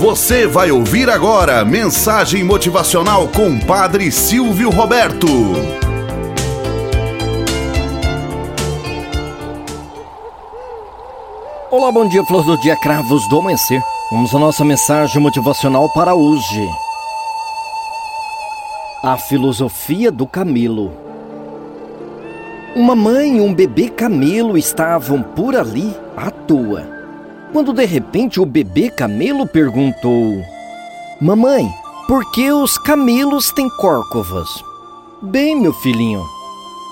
Você vai ouvir agora mensagem motivacional com Padre Silvio Roberto. Olá, bom dia, flor do dia, cravos do amanhecer. Vamos à nossa mensagem motivacional para hoje. A filosofia do camelo. Uma mãe e um bebê camelo estavam por ali à toa. Quando de repente o bebê camelo perguntou: Mamãe, por que os camelos têm córcovas? Bem, meu filhinho,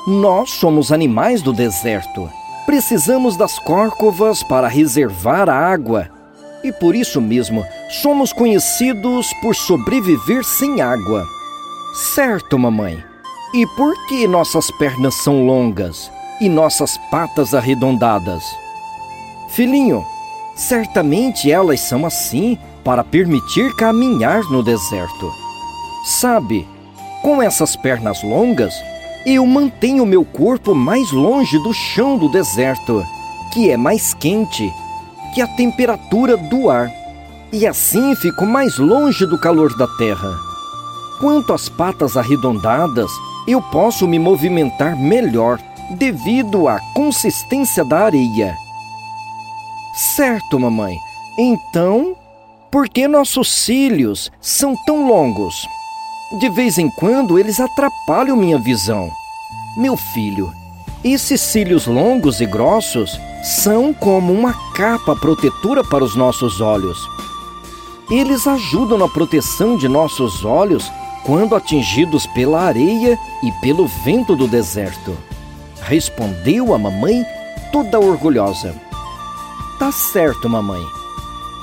nós somos animais do deserto. Precisamos das córcovas para reservar a água e por isso mesmo somos conhecidos por sobreviver sem água. Certo, mamãe. E por que nossas pernas são longas e nossas patas arredondadas? Filhinho, certamente elas são assim para permitir caminhar no deserto. Sabe, com essas pernas longas, eu mantenho meu corpo mais longe do chão do deserto, que é mais quente que a temperatura do ar, e assim fico mais longe do calor da terra. Quanto às patas arredondadas, eu posso me movimentar melhor devido à consistência da areia. Certo, mamãe. Então, por que nossos cílios são tão longos? De vez em quando eles atrapalham minha visão. Meu filho, esses cílios longos e grossos são como uma capa protetora para os nossos olhos. Eles ajudam na proteção de nossos olhos quando atingidos pela areia e pelo vento do deserto. Respondeu a mamãe, toda orgulhosa. Tá certo, mamãe.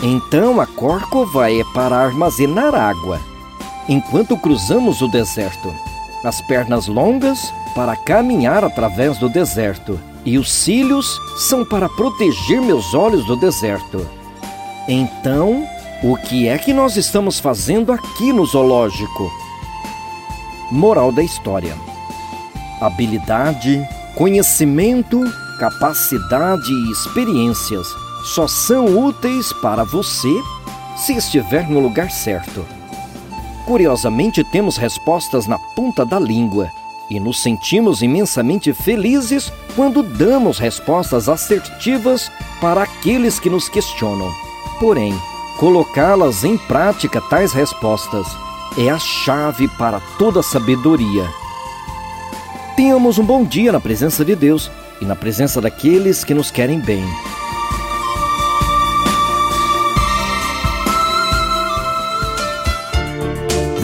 Então a córcova é para armazenar água enquanto cruzamos o deserto. As pernas longas para caminhar através do deserto, e os cílios são para proteger meus olhos do deserto. Então, o que é que nós estamos fazendo aqui no zoológico? Moral da história: habilidade, conhecimento, capacidade e experiências só são úteis para você se estiver no lugar certo. Curiosamente, temos respostas na ponta da língua e nos sentimos imensamente felizes quando damos respostas assertivas para aqueles que nos questionam. Porém, colocá-las em prática, tais respostas, é a chave para toda sabedoria. Tenhamos um bom dia na presença de Deus e na presença daqueles que nos querem bem.